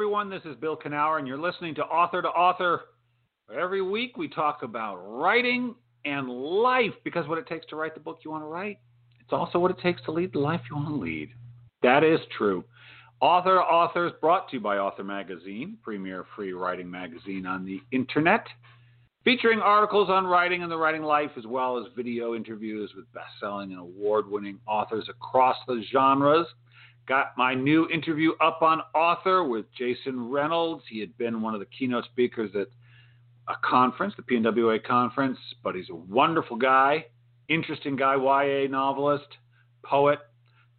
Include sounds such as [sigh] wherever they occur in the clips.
everyone. This is Bill Kenower, and you're listening to Author to Author. Every week we talk about writing and life because what it takes to write the book you want to write, it's also what it takes to lead the life you want to lead. That is true. Author to Author is brought to you by Author Magazine, premier free writing magazine on the internet, featuring articles on writing and the writing life, as well as video interviews with best selling and award winning authors across the genres. Got my new interview up on Author with Jason Reynolds. He had been one of the keynote speakers at a conference, the PNWA conference, but he's a wonderful guy, interesting guy, YA novelist, poet,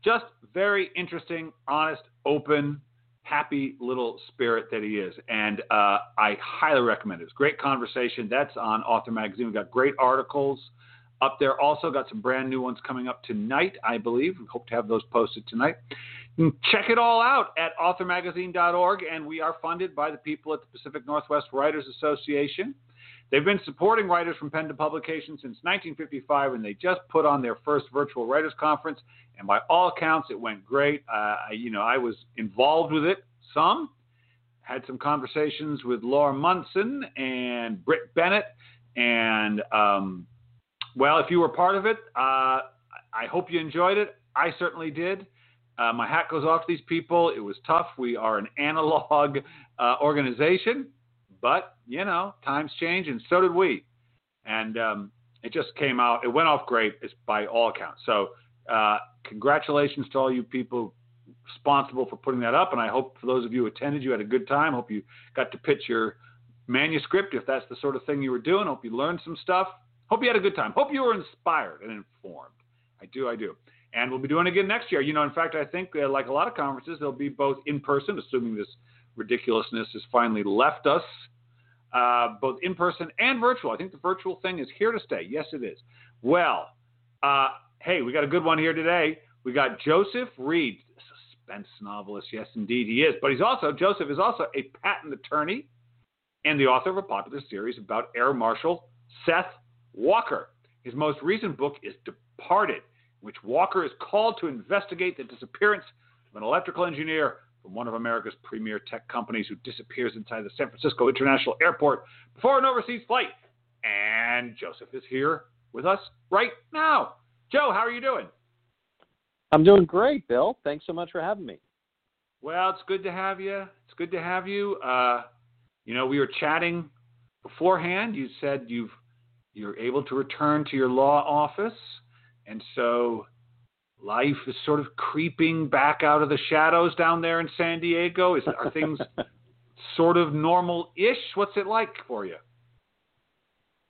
just very interesting, honest, open, happy little spirit that he is. And uh, I highly recommend it. It's great conversation. That's on Author Magazine. We've got great articles up there. Also, got some brand new ones coming up tonight, I believe. We hope to have those posted tonight. Check it all out at authormagazine.org, and we are funded by the people at the Pacific Northwest Writers Association. They've been supporting writers from pen to publication since 1955, and they just put on their first virtual writers conference. And by all accounts, it went great. Uh, you know, I was involved with it some, had some conversations with Laura Munson and Brit Bennett, and um, well, if you were part of it, uh, I hope you enjoyed it. I certainly did. Uh, my hat goes off to these people. It was tough. We are an analog uh, organization, but you know, times change, and so did we. And um, it just came out. It went off great, by all accounts. So, uh, congratulations to all you people responsible for putting that up. And I hope for those of you who attended, you had a good time. I hope you got to pitch your manuscript if that's the sort of thing you were doing. Hope you learned some stuff. Hope you had a good time. Hope you were inspired and informed. I do. I do and we'll be doing it again next year. You know, in fact, I think uh, like a lot of conferences, they'll be both in person, assuming this ridiculousness has finally left us, uh, both in person and virtual. I think the virtual thing is here to stay. Yes, it is. Well, uh, hey, we got a good one here today. We got Joseph Reid, suspense novelist. Yes, indeed, he is. But he's also Joseph is also a patent attorney and the author of a popular series about Air Marshal Seth Walker. His most recent book is Departure in which Walker is called to investigate the disappearance of an electrical engineer from one of America's premier tech companies who disappears inside the San Francisco International Airport before an overseas flight. And Joseph is here with us right now. Joe, how are you doing? I'm doing great, Bill. Thanks so much for having me. Well, it's good to have you. It's good to have you. Uh, you know, we were chatting beforehand. You said you've you're able to return to your law office. And so life is sort of creeping back out of the shadows down there in San Diego. Is are things [laughs] sort of normal-ish? What's it like for you?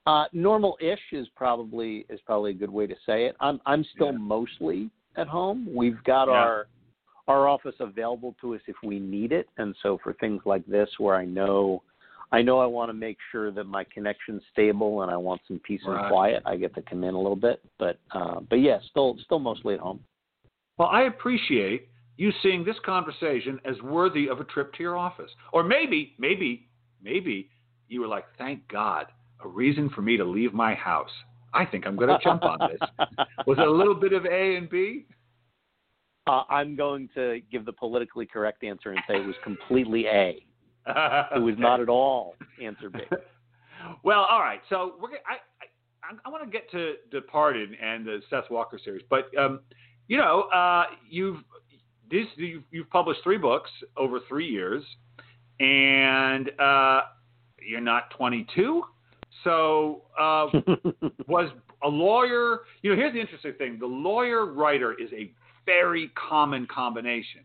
Uh, normal-ish is probably is probably a good way to say it. I'm I'm still yeah. mostly at home. We've got yeah. our our office available to us if we need it, and so for things like this, where I know I know I want to make sure that my connection's stable and I want some peace right. and quiet. I get to come in a little bit, but uh, but yeah, still still mostly at home. Well, I appreciate you seeing this conversation as worthy of a trip to your office, or maybe maybe maybe you were like, thank God, a reason for me to leave my house. I think I'm going to jump on this. [laughs] Was it a little bit of A and B? Uh, I'm going to give the politically correct answer and say it was completely A it was not at all answer B. [laughs] well, all right. So we're I I, I want to get to Departure and the Seth Walker series, but um, you know, uh, you've this you've, you've, published three books over three years, and uh, you're not 22. So uh, [laughs] was a lawyer. You know, here's the interesting thing: the lawyer writer is a very common combination.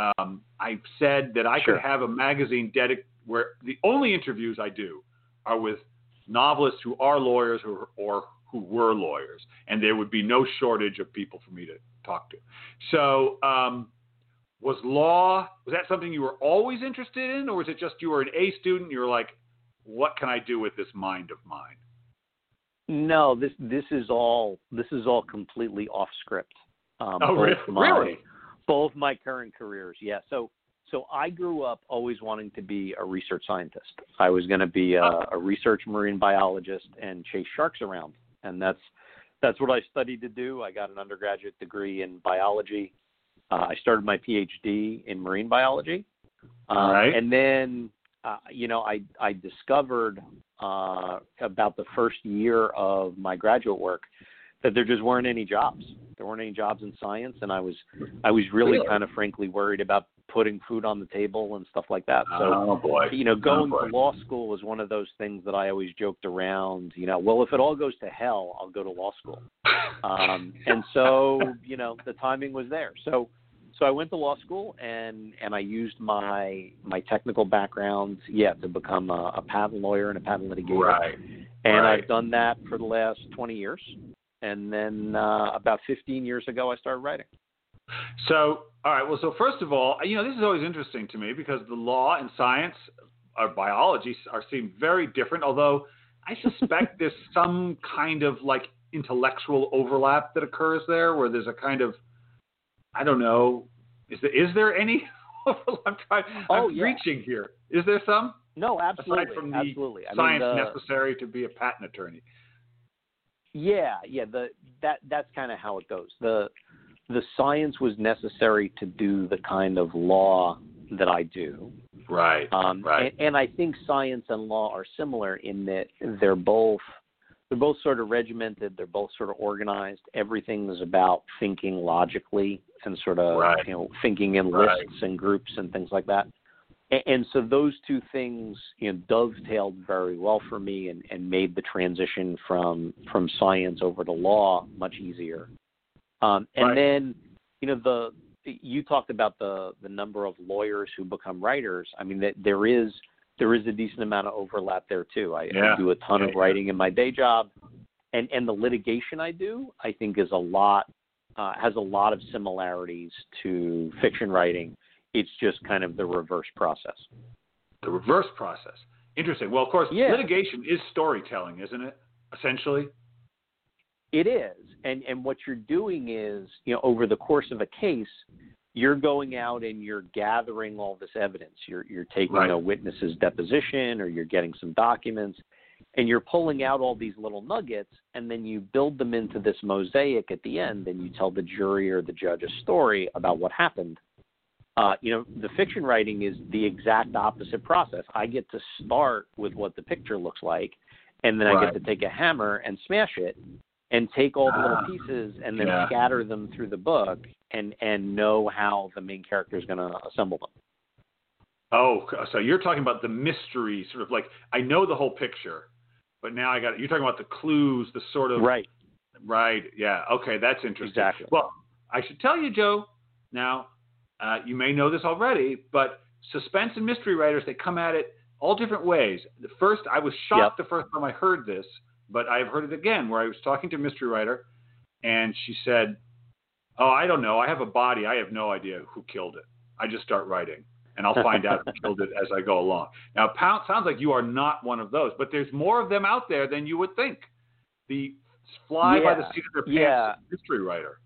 Um, I've said that I sure. could have a magazine dedicated where the only interviews I do are with novelists who are lawyers or, or who were lawyers, and there would be no shortage of people for me to talk to. So, um, was law was that something you were always interested in, or was it just you were an A student? You were like, what can I do with this mind of mine? No, this this is all this is all completely off script. Um, oh, really? My, really? Both my current careers. Yeah. So so I grew up always wanting to be a research scientist. I was going to be a, a research marine biologist and chase sharks around, and that's that's what I studied to do. I got an undergraduate degree in biology. Uh, I started my PhD in marine biology, Uh, right. And then, uh, you know, I I discovered uh, about the first year of my graduate work that there just weren't any jobs. There weren't any jobs in science, and I was I was really, Really? kind of frankly worried about putting food on the table and stuff like that. So oh boy. you know, going boy. to law school was one of those things that I always joked around. You know, well, if it all goes to hell, I'll go to law school. Um, and so, [laughs] you know, the timing was there. So, so I went to law school and and I used my my technical background, yeah, to become a, a patent lawyer and a patent litigator. right. And right. I've done that for the last 20 years. And then uh, about 15 years ago, I started writing. So, all right. Well, so first of all, you know, this is always interesting to me because the law and science or biology are seem very different. Although I suspect [laughs] there's some kind of like intellectual overlap that occurs there, where there's a kind of, I don't know, is there is there any? [laughs] I'm, trying, Oh, I'm yeah. reaching here. Is there some No, absolutely, aside from the absolutely. I mean, science the- necessary to be a patent attorney? Yeah, yeah. The that that's kind of how it goes. The the science was necessary to do the kind of law that I do. Right. Um, Right. and, and I think science and law are similar in that they're both they're both sort of regimented. They're both sort of organized. Everything is about thinking logically and sort of Right. you know thinking in Right. lists and groups and things like that. And, and so those two things you know dovetailed very well for me and, and made the transition from from science over to law much easier. Um, and Right. then you know the you talked about the the number of lawyers who become writers. I mean, that there is there is a decent amount of overlap there too. I, Yeah. I do a ton Yeah, of yeah. writing in my day job, and and the litigation I do, I think, is a lot uh, has a lot of similarities to fiction writing. It's just kind of the reverse process. The reverse process. Interesting. Well, of course, Yeah. litigation is storytelling, isn't it? Essentially. It is, and and what you're doing is, you know, over the course of a case, you're going out and you're gathering all this evidence. You're you're taking Right. a witness's deposition, or you're getting some documents, and you're pulling out all these little nuggets, and then you build them into this mosaic at the end, and you tell the jury or the judge a story about what happened. Uh, you know, the fiction writing is the exact opposite process. I get to start with what the picture looks like, and then I get to take a hammer and smash it, and take all the Ah, little pieces and then yeah. scatter them through the book, and and know how the main character is going to assemble them. Oh, so you're talking about the mystery, sort of like I know the whole picture, but now I got you're talking about the clues, the sort of Right. right. Yeah. Okay, that's interesting. Exactly. Well, I should tell you, Joe. Now, uh, you may know this already, but suspense and mystery writers they come at it all different ways. The first, I was shocked the first time I heard this, but I've heard it again where I was talking to a mystery writer, and she said, "Oh, I don't know. I have a body. I have no idea who killed it. I just start writing." And I'll find out who [laughs] killed it as I go along. Now, pound- sounds like you are not one of those, but there's more of them out there than you would think. The fly by the seat of their pants Yeah. mystery writer.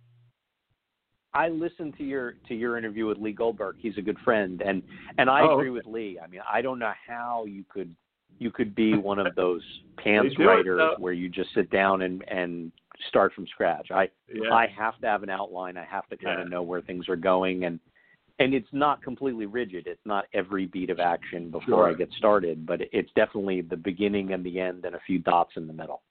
I listened to your to your interview with Lee Goldberg. He's a good friend, and and I Oh. agree with Lee. I mean, I don't know how you could you could be [laughs] one of those pants writers though. where you just sit down and and start from scratch. I Yeah. I have to have an outline. I have to kind Yeah. of know where things are going, and and it's not completely rigid. It's not every beat of action before I get started, but it's definitely the beginning and the end, and a few dots in the middle.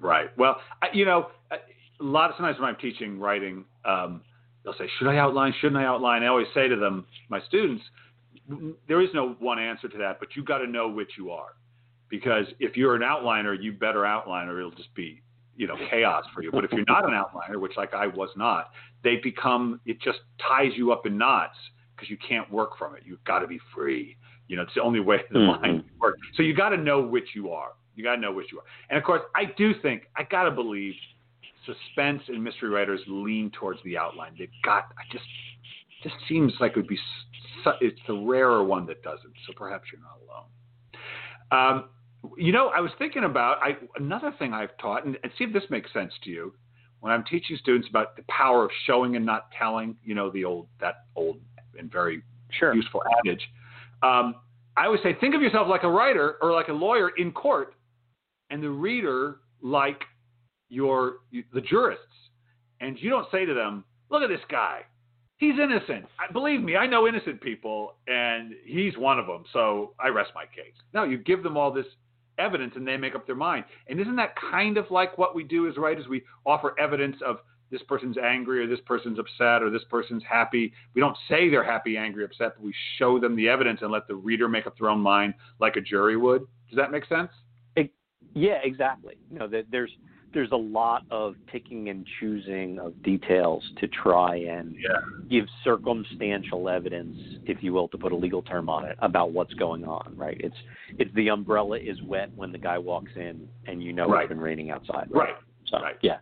Right. Well, I, you know, a a lot of times when I'm teaching writing, um, they'll say, "Should I outline? Shouldn't I outline?" I always say to them, my students, there is no one answer to that, but you got to know which you are, because if you're an outliner, you better outline, or it'll just be, you know, chaos for you. But if you're not an outliner, which like I was not, they become it just ties you up in knots because you can't work from it. You've got to be free. You know, it's the only way the Mhm. mind works. So you got to know which you are. You got to know which you are. And of course, I do think I got to believe suspense and mystery writers lean towards the outline. They've got. I just just seems like it would be. su- It's the rarer one that doesn't. So perhaps you're not alone. Um, you know, I was thinking about I, another thing I've taught, and, and see if this makes sense to you. When I'm teaching students about the power of showing and not telling, you know, the old that old and very Sure. useful adage. Um, I always say, think of yourself like a writer or like a lawyer in court, and the reader like your the jurists. And you don't say to them, "Look at this guy. he's innocent. I, believe me, I know innocent people, and he's one of them. So I rest my case. No, you give them all this evidence, and they make up their mind. And isn't that kind of like what we do as writers? We offer evidence of this person's angry, or this person's upset, or this person's happy. We don't say they're happy, angry, upset, but we show them the evidence and let the reader make up their own mind, like a jury would. Does that make sense? It, yeah, exactly. Know, there's there's a lot of picking and choosing of details to try and yeah. give circumstantial evidence, if you will, to put a legal term on it, about what's going on. Right? It's it's the umbrella is wet when the guy walks in, and you know right. it's been raining outside. Right. right. So right. yeah.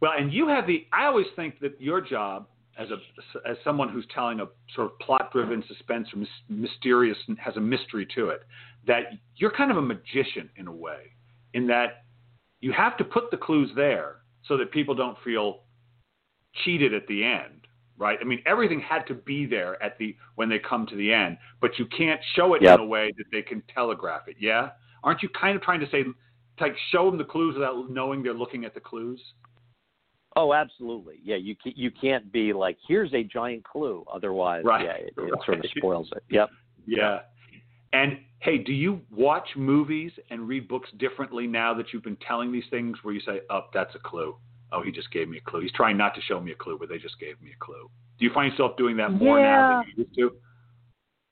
Well, and you have the. I always think that your job as a as someone who's telling a sort of plot-driven suspense or mysterious has a mystery to it, that you're kind of a magician in a way, in that you have to put the clues there so that people don't feel cheated at the end, right? I mean, everything had to be there at the when they come to the end, but you can't show it yep. in a way that they can telegraph it. Yeah, aren't you kind of trying to say, like, show them the clues without knowing they're looking at the clues? Oh, absolutely. Yeah, you you can't be like, here's a giant clue. Otherwise, right. yeah, it, it [laughs] right. sort of spoils it. Yep. Yeah. And hey, do you watch movies and read books differently now that you've been telling these things where you say, oh, that's a clue? Oh, he just gave me a clue. He's trying not to show me a clue, but they just gave me a clue. Do you find yourself doing that more yeah, now than you used to?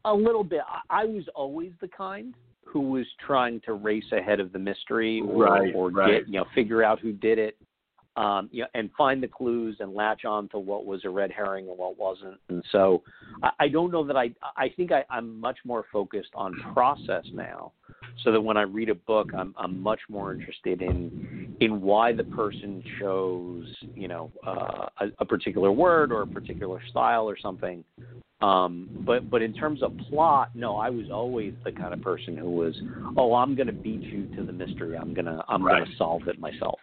A little bit. I was always the kind who was trying to race ahead of the mystery or, right, or right. get, you know, figure out who did it um, you know, and find the clues and latch on to what was a red herring and what wasn't. And so I, I don't know that I, I think I, I'm much more focused on process now so that when I read a book, I'm, I'm much more interested in, in why the person chose, you know, uh, a, a particular word or a particular style or something. Um, but but in terms of plot, no, I was always the kind of person who was, oh, I'm going to beat you to the mystery. I'm gonna I'm right. gonna solve it myself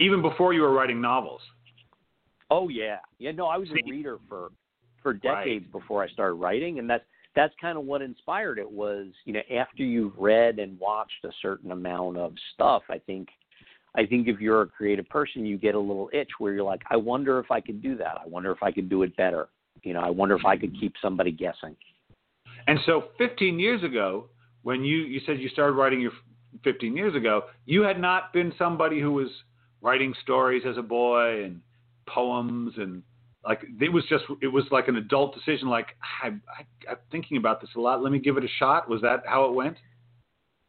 even before you were writing novels. Oh yeah, yeah. No, I was a reader for for decades right. before I started writing, and that's that's kind of what inspired it. Was you know after you've read and watched a certain amount of stuff, I think I think if you're a creative person, you get a little itch where you're like, I wonder if I could do that. I wonder if I could do it better. You know, I wonder if I could keep somebody guessing. And so, 15 years ago, when you you said you started writing your 15 years ago, you had not been somebody who was writing stories as a boy and poems and like it was just it was like an adult decision like I, I i'm thinking about this a lot. Let me give it a shot. Was that how it went?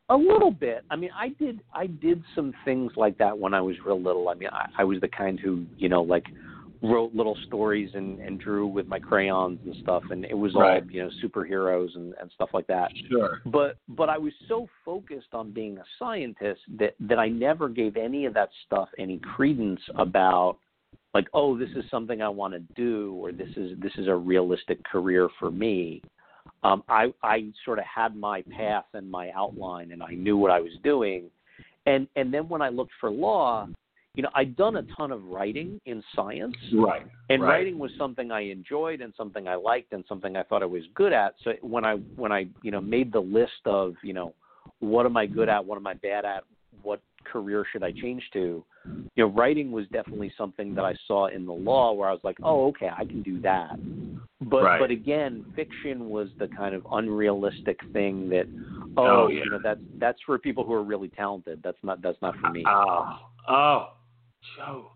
A little bit. I mean i did i did some things like that when i was real little. I mean i, I was the kind who you know like wrote little stories and, and drew with my crayons and stuff and it was right. all you know superheroes and, and stuff like that. Sure. But but i was so focused on being a scientist that that i never gave any of that stuff any credence about like oh this is something i want to do or this is this is a realistic career for me. Um i i sort of had my path and my outline and i knew what i was doing. And and then when i looked for law you know, I'd done a ton of writing in science. Right. And right. writing was something I enjoyed and something I liked and something I thought I was good at. So when I when I, you know, made the list of, you know, what am I good at, what am I bad at, what career should I change to? You know, writing was definitely something that I saw in the law where I was like, "Oh, okay, I can do that." But right. but again, fiction was the kind of unrealistic thing that oh, oh, yeah. you know, that's that's for people who are really talented. That's not that's not for me. Ah, oh. Oh. Joe,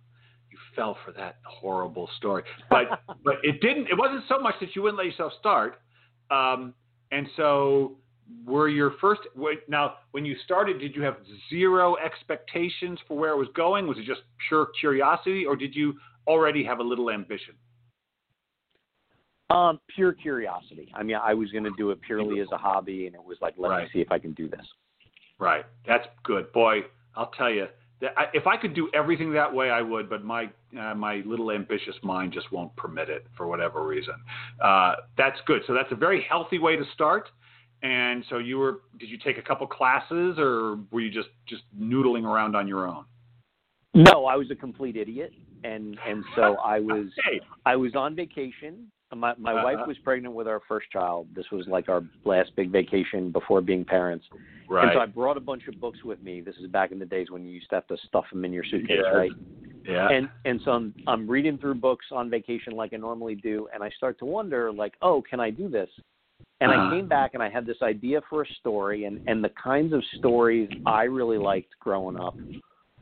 you fell for that horrible story. But [laughs] but it didn't. It wasn't so much that you wouldn't let yourself start. Um, and so were your first now when you started did you have zero expectations for where it was going was it just pure curiosity or did you already have a little ambition um pure curiosity i mean i was going to do it purely as a hobby and it was like let right. me see if i can do this right that's good boy i'll tell you if I could do everything that way, I would, but my uh, my little ambitious mind just won't permit it for whatever reason. Uh, that's good. So that's a very healthy way to start. And so you were, did you take a couple classes, or were you just just noodling around on your own? No, I was a complete idiot, and and so [laughs] I was. I was on vacation. My my uh-huh. wife was pregnant with our first child. This was like our last big vacation before being parents. Right. And so I brought a bunch of books with me. This is back in the days when you used to have to stuff them in your suitcase, right? Yeah. And and so I'm I'm reading through books on vacation like I normally do, and I start to wonder like, oh, can I do this? And Uh-huh. I came back and I had this idea for a story, and and the kinds of stories I really liked growing up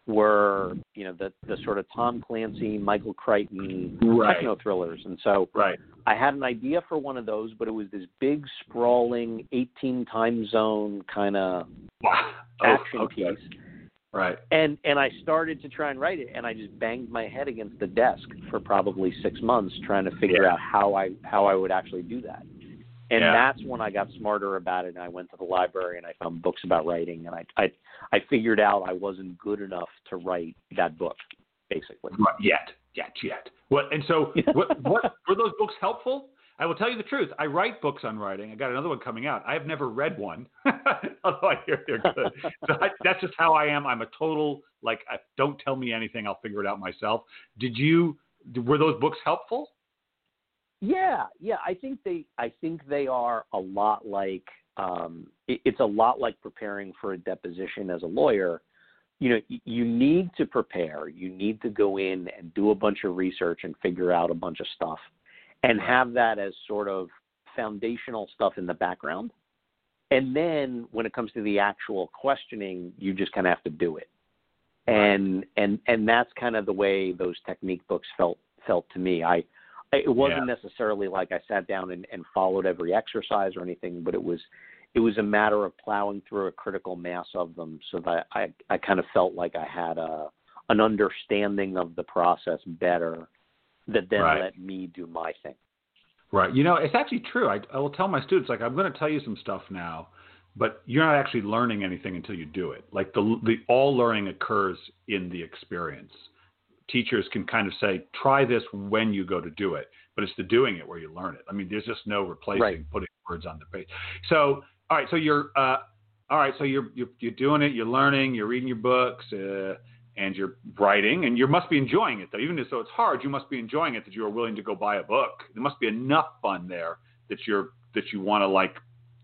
were you know the the sort of Tom Clancy, Michael Crichton Right. techno thrillers, and so Right. I had an idea for one of those, but it was this big sprawling 18 time zone kind of Wow. Oh, action okay. piece Right. and and I started to try and write it, and I just banged my head against the desk for probably six months trying to figure Yeah. out how I how I would actually do that. And Yeah. that's when I got smarter about it, and I went to the library and I found books about writing, and I I I figured out I wasn't good enough to write that book, basically. Right. Yet. Yet. Yet. What? And so, [laughs] what? What were those books helpful? I will tell you the truth. I write books on writing. I got another one coming out. I have never read one, [laughs] although I hear they're good. [laughs] so I, that's just how I am. I'm a total like. I, don't tell me anything. I'll figure it out myself. Did you? Were those books helpful? Yeah, yeah. I think they I think they are a lot like um, it, it's a lot like preparing for a deposition as a lawyer. You know, y- you need to prepare. You need to go in and do a bunch of research and figure out a bunch of stuff, and have that as sort of foundational stuff in the background. And then when it comes to the actual questioning, you just kind of have to do it. And and and that's kind of the way those technique books felt felt to me. I it wasn't necessarily like I sat down and, and followed every exercise or anything, but it was it was a matter of plowing through a critical mass of them so that I, I kind of felt like I had a an understanding of the process better that then Right. let me do my thing. Right. You know, it's actually true. I, I will tell my students, like, I'm going to tell you some stuff now, but you're not actually learning anything until you do it. Like, the, the all learning occurs in the experience. Teachers can kind of say, try this when you go to do it, but it's the doing it where you learn it. I mean, there's just no replacing Right. putting words on the page. So, all right. So you're, uh, all right. So you're, you're, you're doing it, you're learning, you're reading your books, uh, and you're writing, and you must be enjoying it though. Even though it's hard, you must be enjoying it that you are willing to go buy a book. There must be enough fun there that you're that you want to like.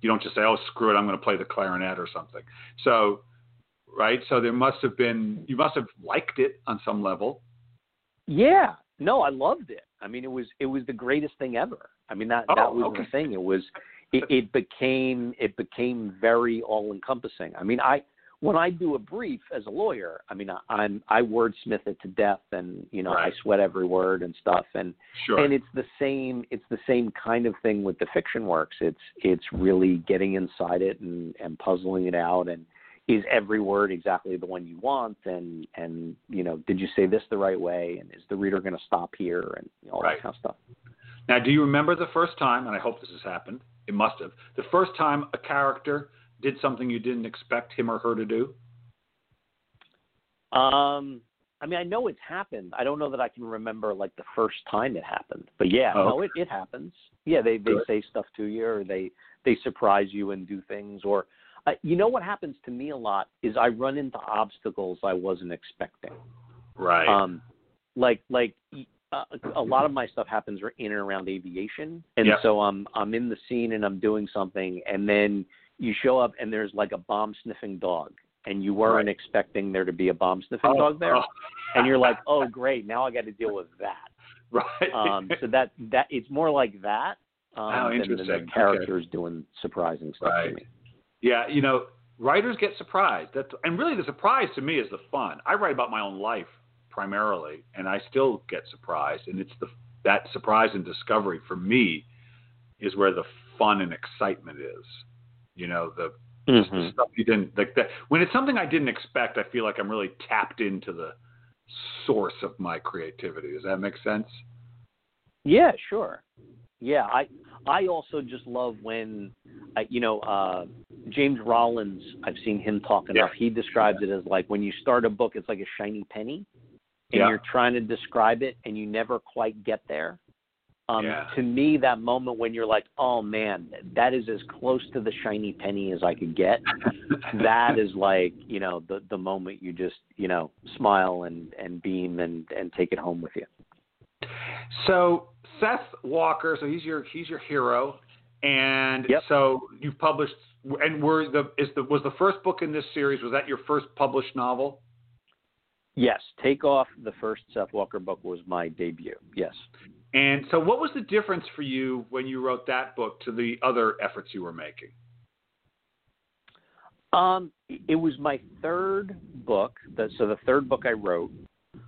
You don't just say, "Oh, screw it, I'm going to play the clarinet or something." So, right? So there must have been you must have liked it on some level. Yeah. No, I loved it. I mean, it was it was the greatest thing ever. I mean, that that Oh, was okay. the thing. It was it, it became it became very all encompassing. I mean, I when I do a brief as a lawyer, I mean, I, I'm I wordsmith it to death, and you know, Right. I sweat every word and stuff, and Sure. and it's the same it's the same kind of thing with the fiction works. It's it's really getting inside it and and puzzling it out, and is every word exactly the one you want, and and you know, did you say this the right way, and is the reader going to stop here, and all Right. that kind of stuff. Now, do you remember the first time? And I hope this has happened. It must have. The first time a character did something you didn't expect him or her to do. Um, I mean, I know it's happened. I don't know that I can remember like the first time it happened, but yeah, Oh, no, it, it happens. Yeah, they they Good. say stuff to you, or they they surprise you and do things, or uh, you know what happens to me a lot is I run into obstacles I wasn't expecting. Right. Um, like like uh, a lot of my stuff happens in and around aviation, and Yeah. so I'm I'm in the scene and I'm doing something, and then you show up and there's like a bomb sniffing dog, and you weren't Right. expecting there to be a bomb sniffing Oh, dog there, oh. and you're like, oh great, now I got to deal with that. [laughs] right. Um, so that that it's more like that um, Oh, than, the Okay. characters doing surprising stuff to me. Yeah, you know, writers get surprised. That's and really the surprise to me is the fun. I write about my own life primarily, and I still get surprised. And it's the that surprise and discovery for me is where the fun and excitement is. You know, the, just the stuff you didn't like that when it's something I didn't expect. I feel like I'm really tapped into the source of my creativity. Does that make sense? Yeah, sure. Yeah, I I also just love when uh, you know uh James Rollins. I've seen him talk enough. He describes it as like when you start a book, it's like a shiny penny, and Yeah. you're trying to describe it, and you never quite get there. Um, Yeah. To me, that moment when you're like, "Oh man, that is as close to the shiny penny as I could get," [laughs] that is like you know the the moment you just you know smile and and beam and and take it home with you. So Seth Walker, so he's your he's your hero, and Yep. so you've published, and were the is the was the first book in this series was that your first published novel? Yes, Take Off, the first Seth Walker book, was my debut. Yes. And so, what was the difference for you when you wrote that book to the other efforts you were making? Um, it was my third book. so the third book I wrote,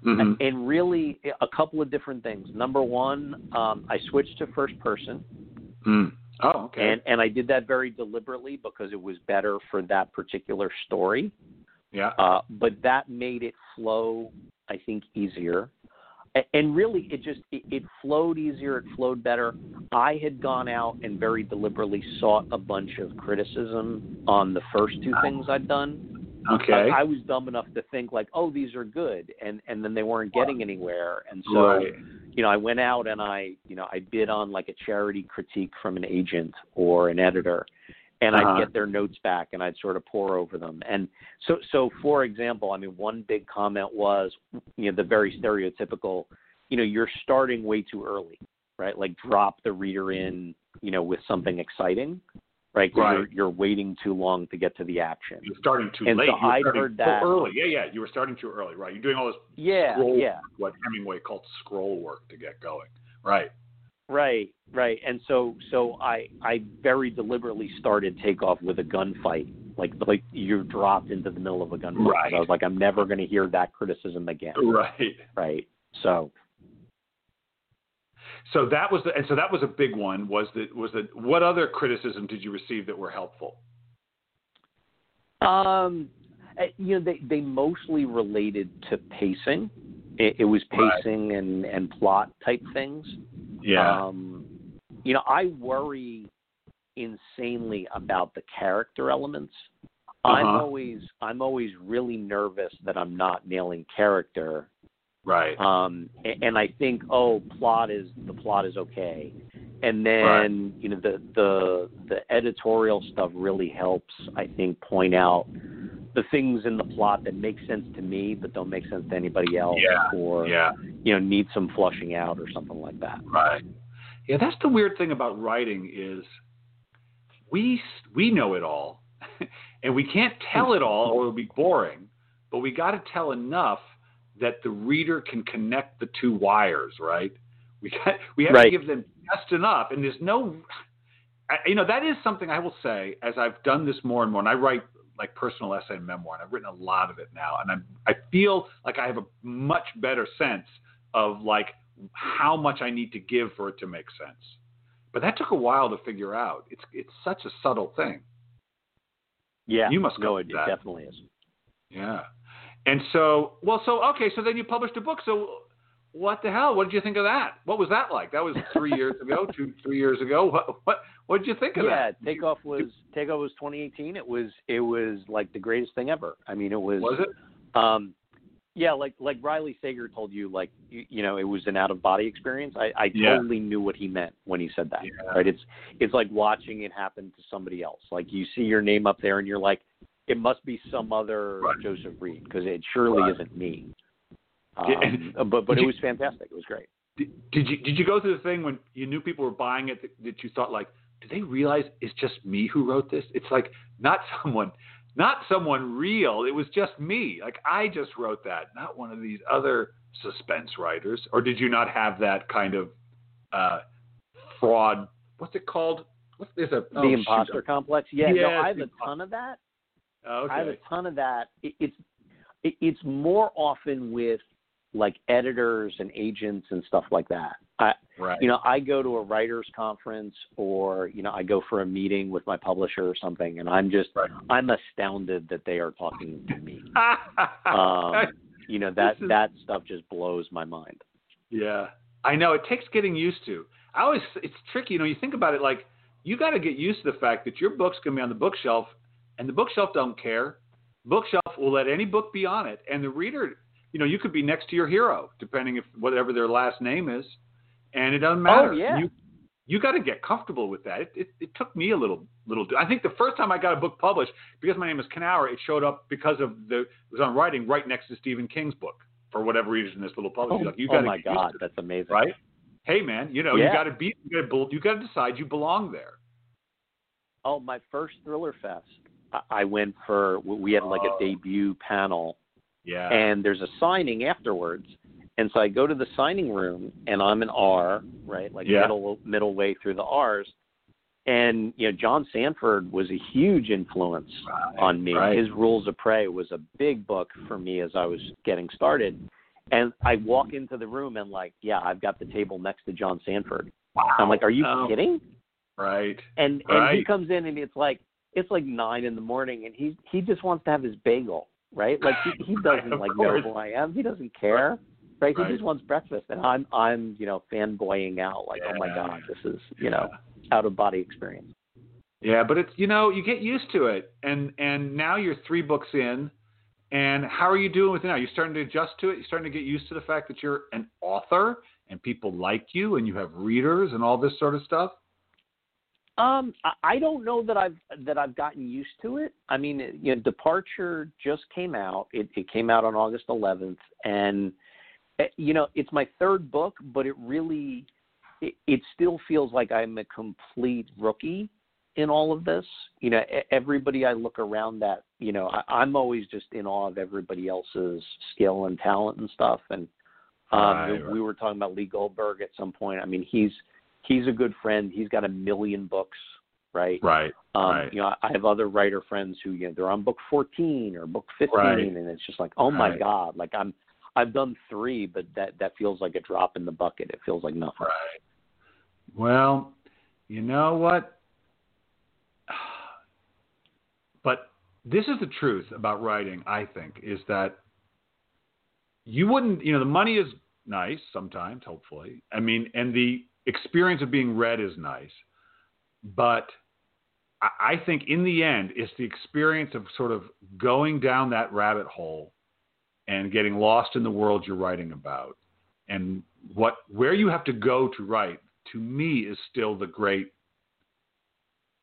mm-hmm. and really a couple of different things. Number one, um, I switched to first person. Mm. Oh, okay. And and I did that very deliberately because it was better for that particular story. Yeah. Uh, but that made it flow, I think, easier. And really, it just it, it flowed easier. It flowed better. I had gone out and very deliberately sought a bunch of criticism on the first two things I'd done. Okay. I, I was dumb enough to think like, oh, these are good, and and then they weren't getting anywhere, and so, right. you know, I went out and I, you know, I bid on like a charity critique from an agent or an editor, and uh-huh. I'd get their notes back and I'd sort of pour over them. And so, so for example, I mean, one big comment was, you know, the very stereotypical, you know, you're starting way too early, right? Like drop the reader in, you know, with something exciting, right? Right. You're, you're waiting too long to get to the action. You're starting too and late. So You're starting heard that early. Yeah, yeah. You were starting too early, right? You're doing all this yeah, scroll, yeah. what Hemingway called scroll work to get going, right? Right, right. And so so I I very deliberately started takeoff with a gunfight. Like like you're dropped into the middle of a gunfight. Right. I was like, I'm never gonna hear that criticism again. Right. Right. So so that was the, and so that was a big one. Was that was that what other criticism did you receive that were helpful? Um, eh, you know, they they mostly related to pacing. It, it was pacing right. and and plot type things. Yeah. Um, you know, I worry insanely about the character elements. Uh-huh. I'm always I'm always really nervous that I'm not nailing character. Right. Um, and, and I think oh plot is the plot is okay, and then right. you know the the the editorial stuff really helps I think point out the things in the plot that make sense to me but don't make sense to anybody else yeah. or yeah. you know need some flushing out or something like that. Right. Yeah, that's the weird thing about writing is we we know it all, [laughs] and we can't tell it all or it'll be boring. But we got to tell enough that the reader can connect the two wires. Right. We got we have right. to give them just enough, and there's no. You know that is something I will say as I've done this more and more, and I write like personal essay and memoir, and I've written a lot of it now, and I'm I feel like I have a much better sense of like how much I need to give for it to make sense. But that took a while to figure out. It's it's such a subtle thing. Yeah, you must know it, it definitely is. Yeah, and so well, so okay, so then you published a book. So what the hell? What did you think of that? What was that like? That was three years ago, [laughs] two three years ago. What what what did you think of yeah, that? Yeah, Takeoff was Takeoff was 2018. It was it was like the greatest thing ever. I mean, it was. Was it? Um, yeah, like like Riley Sager told you, like you, you know, it was an out of body experience. I, I yeah. totally knew what he meant when he said that. Yeah. Right? It's it's like watching it happen to somebody else. Like you see your name up there, and you're like, it must be some other right. Joseph Reid because it surely right. isn't me. Um, but but it you, was fantastic. It was great. Did, did you did you go through the thing when you knew people were buying it that, that you thought like, do they realize it's just me who wrote this? It's like not [laughs] someone not someone real. It was just me. Like I just wrote that, not one of these other suspense writers. Or did you not have that kind of uh, fraud? What's it called? What's there's a the oh, imposter shoot. complex? Yeah, yes, no, I have a ton of that. Okay. I have a ton of that. It, it's it, it's more often with like editors and agents and stuff like that. I, right. you know, I go to a writers conference or you know, I go for a meeting with my publisher or something, and I'm just right. I'm astounded that they are talking to me. [laughs] um, you know that is... that stuff just blows my mind. Yeah, I know it takes getting used to. I always it's tricky. You know, you think about it like you got to get used to the fact that your book's gonna be on the bookshelf, and the bookshelf don't care. Bookshelf will let any book be on it, and the reader you know, you could be next to your hero, depending if whatever their last name is, and it doesn't oh, matter. Oh yeah. You you got to get comfortable with that. It, it, it took me a little little. I think the first time I got a book published because my name is Kenower, it showed up because of the it was on writing right next to Stephen King's book for whatever reason. This little publisher, oh, like, you oh got my god, that's amazing, right? Hey man, you know yeah. you got to be you got to you got to decide you belong there. Oh, my first Thriller Fest, I went for we had like a Oh. debut panel Yeah. and there's a signing afterwards. And so I go to the signing room, and I'm an R, right, like Yeah. middle middle way through the R's. And you know, John Sandford was a huge influence on me. Right. His Rules of Prey was a big book for me as I was getting started. And I walk into the room and like, yeah, I've got the table next to John Sandford. Wow. I'm like, are you Oh, kidding? Right. And and he comes in and it's like it's like nine in the morning and he he just wants to have his bagel, right? Like he, he [laughs] doesn't of like know who I am. He doesn't care. Right? Right. He just wants breakfast. And I'm I'm, you know, fanboying out like, oh my God, this is, you know, out of body experience. Yeah, but it's you know you get used to it, and and now you're three books in, and how are you doing with it now? You're starting to adjust to it. You're starting to get used to the fact that you're an author and people like you and you have readers and all this sort of stuff. Um, I- don't know that I've that I've gotten used to it. I mean, you know, Departure just came out. It, it came out on August 11th, and eh, you know, it's my third book, but it really, it, it still feels like I'm a complete rookie in all of this. You know, e- everybody I look around at, you know, I, I'm always just in awe of everybody else's skill and talent and stuff. And um, Right, we, we were talking about Lee Goldberg at some point. I mean, he's he's a good friend. He's got a million books, right? Right. Um, right. You know, I have other writer friends who you know they're on book 14 or book 15, Right. and it's just like, oh my Right. god, like I'm I've done three, but that that feels like a drop in the bucket. It feels like nothing. Right. Well, you know what? [sighs] But this is the truth about writing, I think, is that you wouldn't, you know, the money is nice sometimes, hopefully. I mean, and the experience of being read is nice. But I I think in the end, it's the experience of sort of going down that rabbit hole and getting lost in the world you're writing about and what where you have to go to write to me is still the great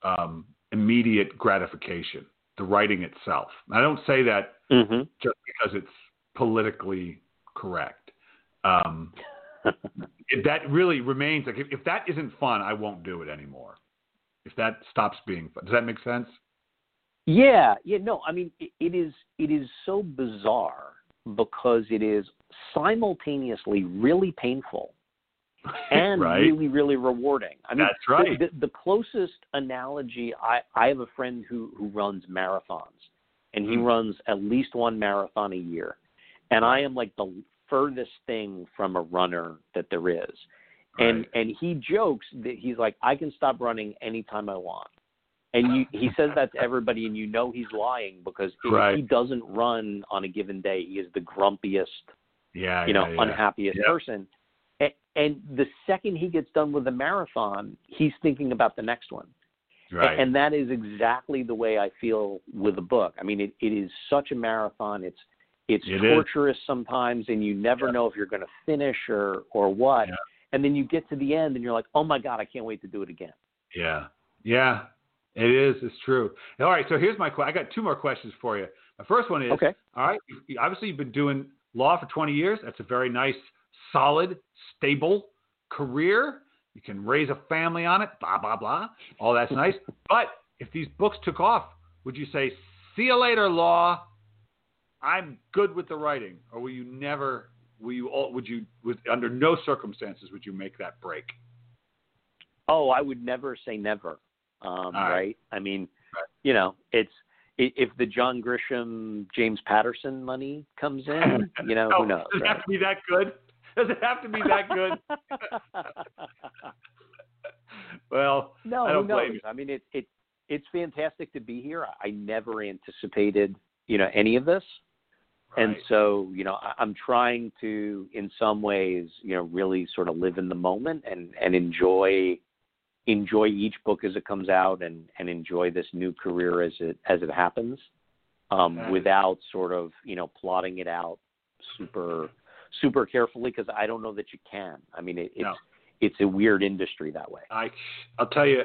um, immediate gratification the writing itself i don't say that Mm-hmm. just because it's politically correct um, it, that really remains like if, if that isn't fun i won't do it anymore if that stops being fun does that make sense Yeah, yeah, no, I mean it, it is it is so bizarre because it is simultaneously really painful [laughs] and Right. really really rewarding. I mean That's right. The, the, the closest analogy I I have a friend who who runs marathons and he Mm. runs at least one marathon a year. And I am like the furthest thing from a runner that there is. And Right. and he jokes that he's like I can stop running anytime I want. And you, he says that to everybody, and you know he's lying because if Right. he doesn't run on a given day, he is the grumpiest, yeah you know, yeah, yeah. unhappiest Yep. person. And, and the second he gets done with the marathon, he's thinking about the next one. right And that is exactly the way I feel with the book. I mean, it, it is such a marathon. It's it's It is. torturous sometimes, and you never Yeah. know if you're going to finish or or what. Yeah. And then you get to the end, and you're like, oh my god, I can't wait to do it again. Yeah, yeah, it is. It's true. All right, so here's my question. I got two more questions for you. My first one is, Okay. all right, obviously you've been doing law for 20 years. That's a very nice, solid, stable career. You can raise a family on it. Blah blah blah. All that's nice. [laughs] but if these books took off, would you say, "See you later, law"? I'm good with the writing, or will you never? Will you? all Would you? With under no circumstances would you make that break? Oh, I would never say never. Um, right. right. I mean, Right. you know, it's if the John Grisham, James Patterson money comes in, [laughs] you know, No, who knows? Does it right? have to be that good? Does it have to be that good? [laughs] [laughs] well, no, I don't who blame knows? you. I mean, it it it's fantastic to be here. I never anticipated, you know, any of this. And so, you know, I, I'm trying to, in some ways, you know, really sort of live in the moment and and enjoy enjoy each book as it comes out and and enjoy this new career as it as it happens, um, without sort of you know plotting it out super super carefully because I don't know that you can. I mean, it, it's No. it's a weird industry that way. I, I'll tell you,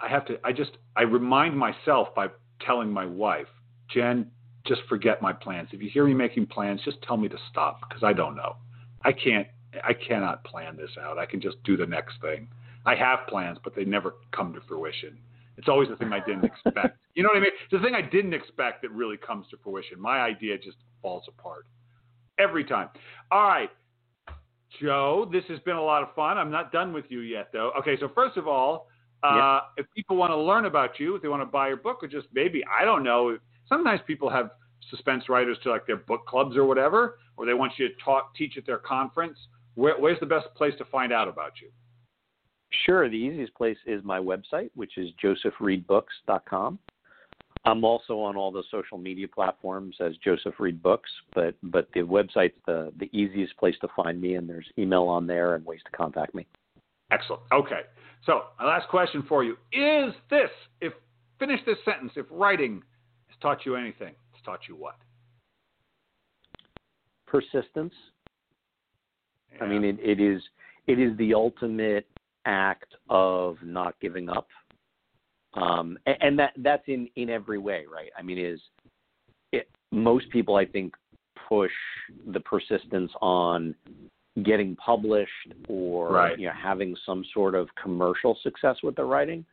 I have to. I just I remind myself by telling my wife, Jen, just forget my plans. If you hear me making plans, just tell me to stop because I don't know. I can't. I cannot plan this out. I can just do the next thing. I have plans, but they never come to fruition. It's always the thing I didn't expect. [laughs] you know what I mean? It's the thing I didn't expect that really comes to fruition. My idea just falls apart every time. All right. Joe, this has been a lot of fun. I'm not done with you yet, though. Okay, so first of all, uh, if people want to learn about you, if they want to buy your book, or just maybe I don't know, sometimes people have suspense writers to like their book clubs or whatever, or they want you to talk, teach at their conference. Where, where's the best place to find out about you? Sure. The easiest place is my website, which is josephreidbooks.com. I'm also on all the social media platforms as Joseph Reid Books, but but the website's the the easiest place to find me, and there's email on there and ways to contact me. Excellent. Okay. So my last question for you is this: If finish this sentence, if writing taught you anything, it's taught you what? Persistence. Yeah. I mean, it, it is it is the ultimate act of not giving up um, and, and that that's in in every way, right? I mean, is it, most people I think push the persistence on getting published or right. you know having some sort of commercial success with the writing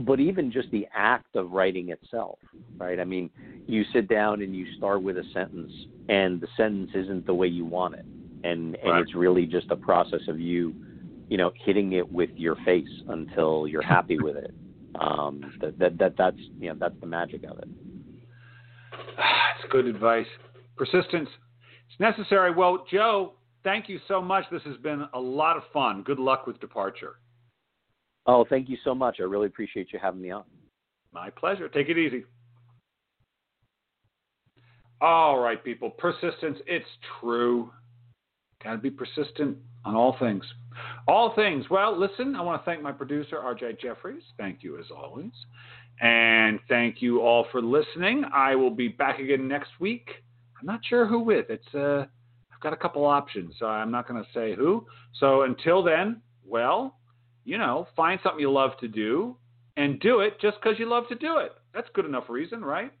but even just the act of writing itself right i mean you sit down and you start with a sentence and the sentence isn't the way you want it and and it's really just a process of you you know hitting it with your face until you're happy [laughs] with it um, that, that that that's you know that's the magic of it. It's good advice. Persistence. It's necessary. Well, Joe, thank you so much. This has been a lot of fun. Good luck with departure. Oh, thank you so much. I really appreciate you having me on. My pleasure. Take it easy. All right, people. Persistence. It's true. Got to be persistent on all things. All things. Well, listen, I want to thank my producer, RJ Jeffries. Thank you as always. And thank you all for listening. I will be back again next week. I'm not sure who with. It's uh I've got a couple options, so I'm not going to say who. So until then, well, you know, find something you love to do and do it just because you love to do it. That's good enough reason, right?